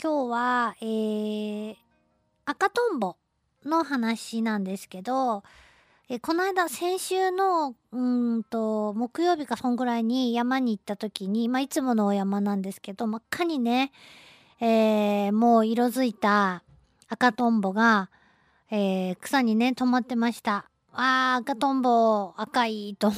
今日は、えー、赤とんぼの話なんですけど、えこの間先週のうんと木曜日かそんぐらいに山に行った時に、まあ、いつものお山なんですけど真っ赤にね、えー、もう色づいた赤とんぼが、えー、草にね止まってました。あー赤とんぼ赤いと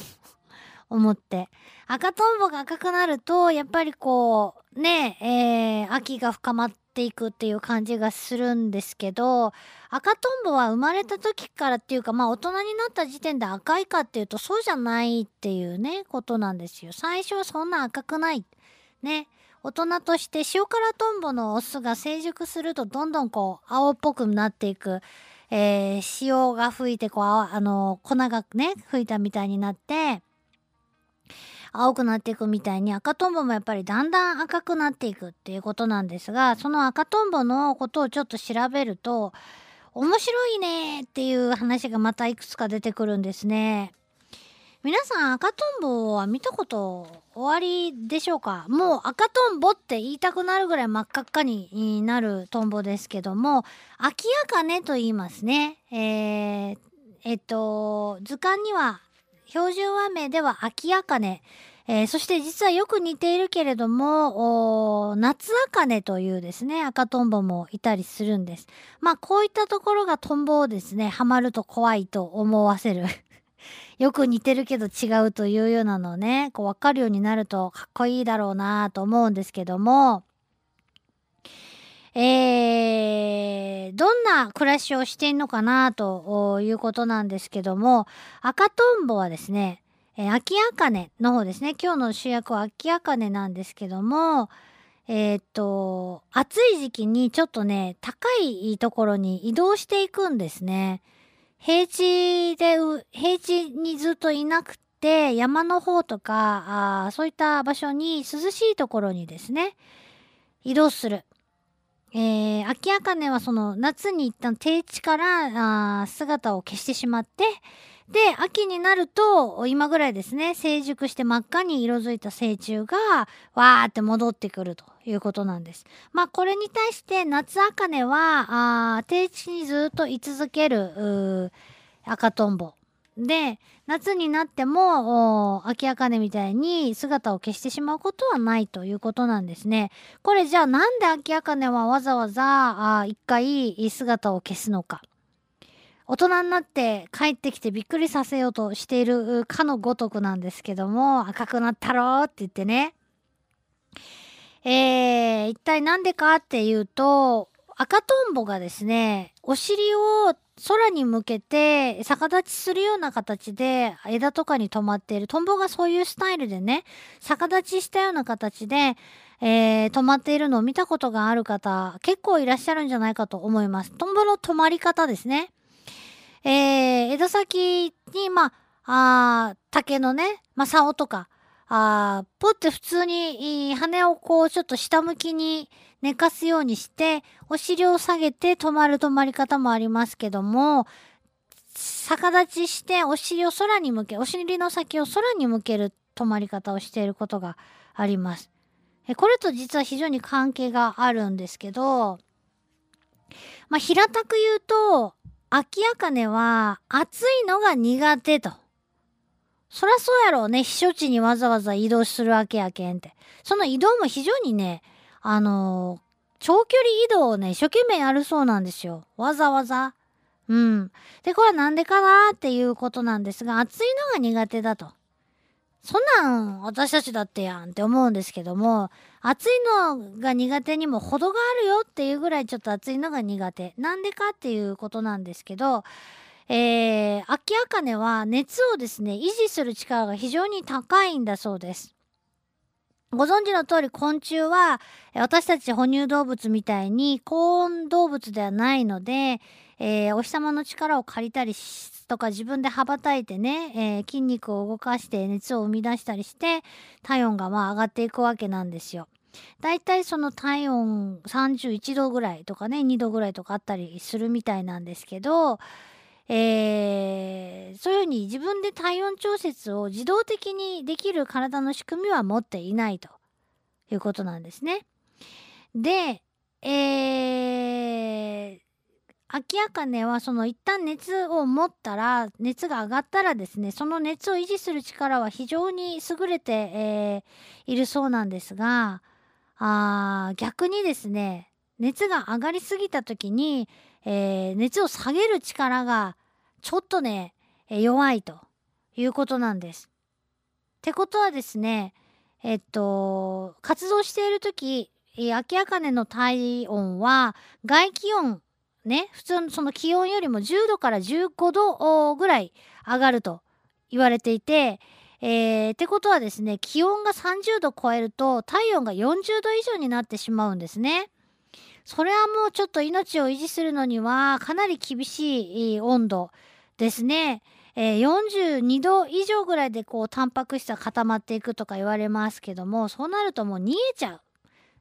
思って。赤とんぼが赤くなると、やっぱりこう、ね、えー、秋が深まっていくっていう感じがするんですけど、赤とんぼは生まれた時からっていうか、まあ大人になった時点で赤いかっていうと、そうじゃないっていうね、ことなんですよ。最初はそんな赤くない。ね。大人として塩辛トンボのオスが成熟するとどんどんこう青っぽくなっていく。えー、潮が吹いてこうあの粉がね吹いたみたいになって青くなっていくみたいに赤とんぼもやっぱりだんだん赤くなっていくっていうことなんですがその赤とんぼのことをちょっと調べると面白いねっていう話がまたいくつか出てくるんですね。皆さん赤とんぼは見たこと終わりでしょうか？もう赤とんぼって言いたくなるぐらい真っ赤っかになるトンボですけども秋茜と言いますね。えー、えっと図鑑には標準和名では秋茜、えー、そして実はよく似ているけれども、夏茜というですね、赤トンボもいたりするんです。まあこういったところがトンボをですね、ハマると怖いと思わせる。よく似てるけど違うというようなのをね、こう分かるようになるとかっこいいだろうなと思うんですけども、えー、どんな暮らしをしてんのかなということなんですけども、赤とんぼはですね、えー、秋茜の方ですね。今日の主役は秋茜なんですけども、えー、っと、暑い時期にちょっとね、高いところに移動していくんですね。平地で、平地にずっといなくて、山の方とか、あそういった場所に涼しいところにですね、移動する。えー、秋茜はその夏に一旦低地からあ姿を消してしまって、で、秋になると、今ぐらいですね、成熟して真っ赤に色づいた成虫が、わーって戻ってくるということなんです。まあ、これに対して夏茜は、あ低地にずっと居続ける、赤とんぼで夏になっても秋茜みたいに姿を消してしまうことはないということなんですね。これじゃあなんで秋茜はわざわざあ一回姿を消すのか。大人になって帰ってきてびっくりさせようとしているかのごとくなんですけども赤くなったろって言ってね。えー、一体なんでかっていうと赤とんぼがですねお尻を空に向けて逆立ちするような形で枝とかに止まっているトンボがそういうスタイルでね逆立ちしたような形で、えー、止まっているのを見たことがある方結構いらっしゃるんじゃないかと思います。トンボの止まり方ですね。えー、枝先にまあ竹のね、まあ、竿とかあポって普通に羽をこうちょっと下向きに寝かすようにして、お尻を下げて止まる止まり方もありますけども、逆立ちしてお尻を空に向け、お尻の先を空に向ける止まり方をしていることがあります。これと実は非常に関係があるんですけど、まあ、平たく言うと、秋茜は暑いのが苦手と。そらそうやろうね。避暑地にわざわざ移動するわけやけんって。その移動も非常にね、あの長距離移動をね、一生懸命やるそうなんですよ。わざわざ。うん。で、これはなんでかなっていうことなんですが、暑いのが苦手だと。そんなん私たちだってやんって思うんですけども、暑いのが苦手にも程があるよっていうぐらいちょっと暑いのが苦手。なんでかっていうことなんですけど、えー、秋茜は熱をですね、維持する力が非常に高いんだそうです。ご存知の通り昆虫は私たち哺乳動物みたいに高温動物ではないので、えー、お日様の力を借りたりとか自分で羽ばたいてね、えー、筋肉を動かして熱を生み出したりして体温がまあ上がっていくわけなんですよ。だいたいその体温31度ぐらいとかね2度ぐらいとかあったりするみたいなんですけどえー、そういうふうに自分で体温調節を自動的にできる体の仕組みは持っていないということなんですね。で、えー、アキアカネはその一旦熱を持ったら熱が上がったらですねその熱を維持する力は非常に優れて、えー、いるそうなんですがあ逆にですね熱が上がりすぎた時に、えー、熱を下げる力がちょっとね、弱いということなんです。ってことはですねえっと活動している時秋茜の体温は外気温ね普通のその気温よりも10度から15度ぐらい上がると言われていて、えー、ってことはですね気温が30度超えると体温が40度以上になってしまうんですね。それはもうちょっと命を維持するのにはかなり厳しい温度ですね。えー、42度以上ぐらいでこうタンパク質が固まっていくとか言われますけどもそうなるともう逃げちゃう。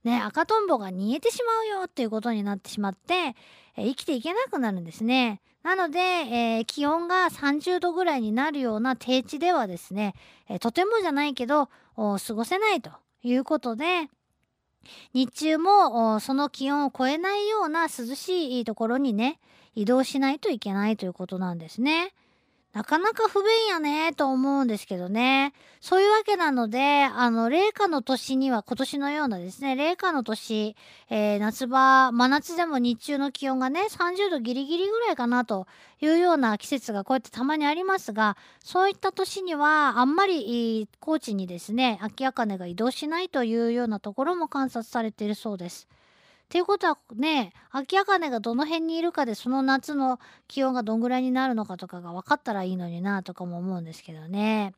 ね、赤とんぼが逃げてしまうよっていうことになってしまって、えー、生きていけなくなるんですね。なので、えー、気温が30度ぐらいになるような低地ではですね、えー、とてもじゃないけど過ごせないということで日中もその気温を超えないような涼しいところにね移動しないといけないということなんですね。なかなか不便やねと思うんですけどね。そういうわけなので、あの、冷夏の年には、今年のようなですね、冷夏の年、えー、夏場、真夏でも日中の気温がね、30度ギリギリぐらいかなというような季節がこうやってたまにありますが、そういった年には、あんまり高知にですね、秋茜が移動しないというようなところも観察されているそうです。っていうことはね秋茜がどの辺にいるかでその夏の気温がどんぐらいになるのかとかが分かったらいいのになとかも思うんですけどね。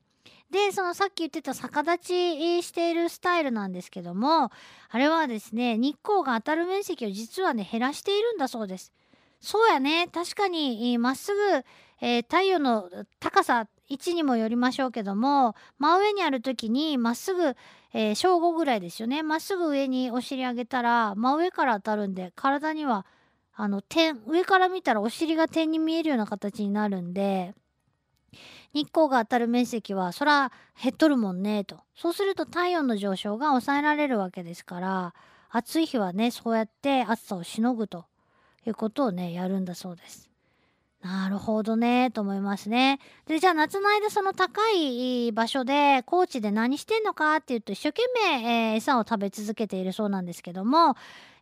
でそのさっき言ってた逆立ちしているスタイルなんですけどもあれはですね日光が当たる面積を実はね減らしているんだそうです。そうやね確かにまっすぐ、えー、太陽の高さ位置にもよりましょうけども真上にある時にまっすぐ、えー、正午ぐらいですよねまっすぐ上にお尻上げたら真上から当たるんで体にはあの点上から見たらお尻が点に見えるような形になるんで日光が当たる面積はそら減っとるもんねとそうすると体温の上昇が抑えられるわけですから暑い日はねそうやって暑さをしのぐということをねやるんだそうです。なるほどねと思いますね。でじゃあ夏の間その高い場所で高知で何してんのかっていうと一生懸命、えー、餌を食べ続けているそうなんですけども、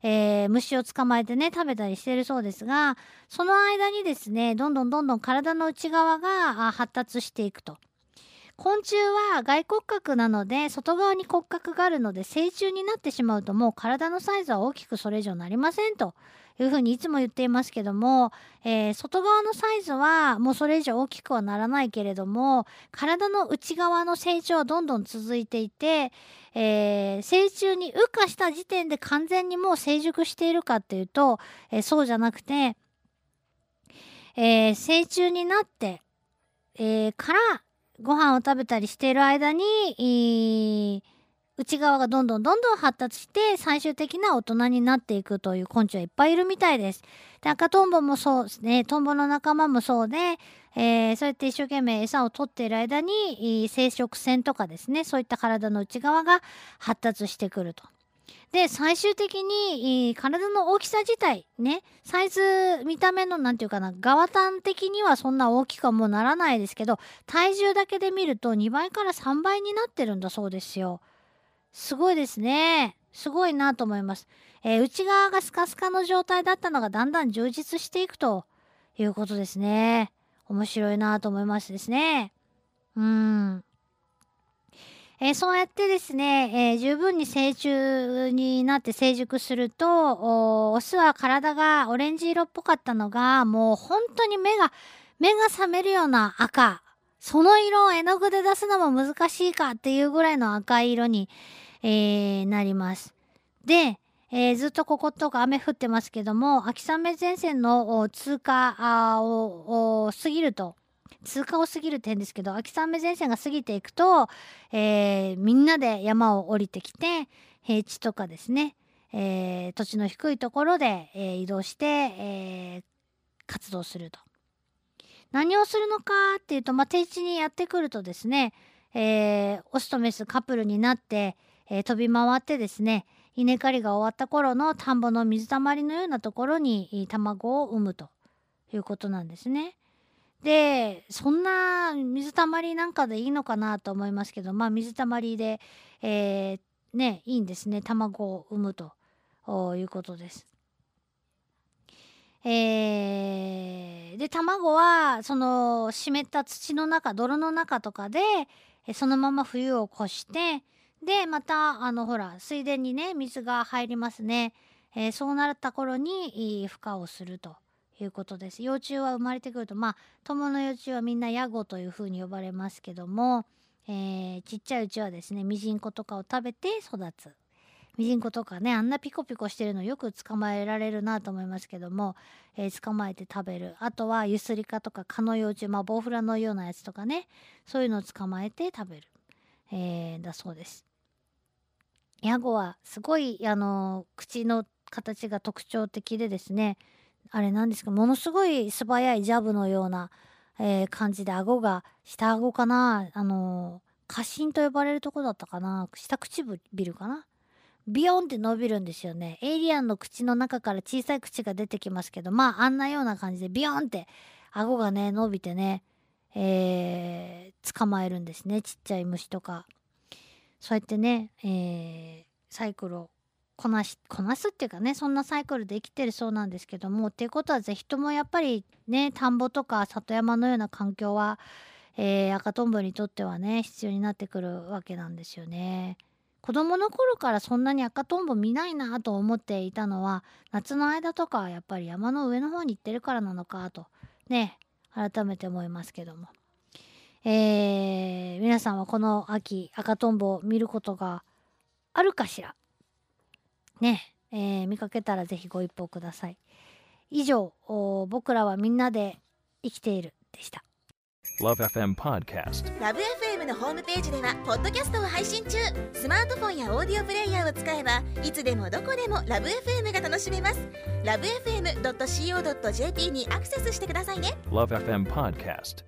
えー、虫を捕まえてね食べたりしてるそうですがその間にですねどんどんどんどん体の内側が発達していくと。昆虫は外骨格なので外側に骨格があるので成虫になってしまうともう体のサイズは大きくそれ以上なりませんというふうにいつも言っていますけども、えー、外側のサイズはもうそれ以上大きくはならないけれども体の内側の成長はどんどん続いていて、えー、成虫に羽化した時点で完全にもう成熟しているかっていうと、えー、そうじゃなくて、え成虫になって、えからご飯を食べたりしている間に、内側がどんどんどんどん発達して最終的な大人になっていくという昆虫はいっぱいいるみたいです。で赤トンボもそうですねトンボの仲間もそうで、えー、そうやって一生懸命餌を取っている間に生殖腺とかですねそういった体の内側が発達してくると。で最終的に体の大きさ自体ねサイズ見た目の何て言うかな側端的にはそんな大きくはもうならないですけど体重だけで見ると2倍から3倍になってるんだそうですよ。すごいですね。すごいなと思います。えー、内側がスカスカの状態だったのがだんだん充実していくということですね。面白いなと思いますですね。うん。えー、そうやってですね、えー、十分に成虫になって成熟するとオスは体がオレンジ色っぽかったのがもう本当に目が目が覚めるような赤その色を絵の具で出すのも難しいかっていうぐらいの赤い色に、えー、なります。で、えー、ずっとこことか雨降ってますけども秋雨前線の通過を過ぎると通過を過ぎる点ですけど秋雨前線が過ぎていくと、えー、みんなで山を降りてきて平地とかですね、えー、土地の低いところで、え移動して、え活動すると。何をするのかっていうと、まあ、定地にやってくるとですね、え、オスとメスカップルになって、えー、飛び回ってですね稲刈りが終わった頃の田んぼの水たまりのようなところに卵を産むということなんですね。でそんな水たまりなんかでいいのかなと思いますけどまあ水たまりで、えー、ねいいんですね卵を産むということです。えー、で卵はその湿った土の中泥の中とかでそのまま冬を越してでまたあのほら水田にね水が入りますね、えー、そうなった頃に孵化をするということです。幼虫は生まれてくるとまあ友の幼虫はみんなヤゴというふうに呼ばれますけども、えー、ちっちゃいうちはですねミジンコとかを食べて育つ。ミジンコとかねあんなピコピコしてるのよく捕まえられるなと思いますけども、えー、捕まえて食べる。あとはユスリカとか蚊の幼虫まあボウフラのようなやつとかねそういうのを捕まえて食べる、えー、だそうです。ヤゴはすごいあの口の形が特徴的でですねあれなんですかものすごい素早いジャブのような、えー、感じで顎が下顎かなあの過信と呼ばれるとこだったかな下唇かなビヨンって伸びるんですよね。エイリアンの口の中から小さい口が出てきますけど、まああんなような感じでビヨンって顎がね、伸びてね、えー、捕まえるんですね。ちっちゃい虫とか。そうやってね、えー、サイクルをこなし、こなすっていうかね、そんなサイクルで生きてるそうなんですけども、っていうことはぜひともやっぱりね、田んぼとか里山のような環境は、えー、赤とんぼにとってはね、必要になってくるわけなんですよね。子供の頃からそんなに赤とんぼ見ないなと思っていたのは夏の間とかはやっぱり山の上の方に行ってるからなのかとね改めて思いますけども、えー、皆さんはこの秋赤とんぼを見ることがあるかしら？ね、えー、見かけたら是非ご一報ください。以上僕らはみんなで生きているでした。LoveFM Podcast LoveFM のホームページではポッドキャストを配信中。スマートフォンやオーディオプレイヤーを使えばいつでもどこでも LoveFM が楽しめます。LoveFM.co.jp にアクセスしてくださいね。LoveFM Podcast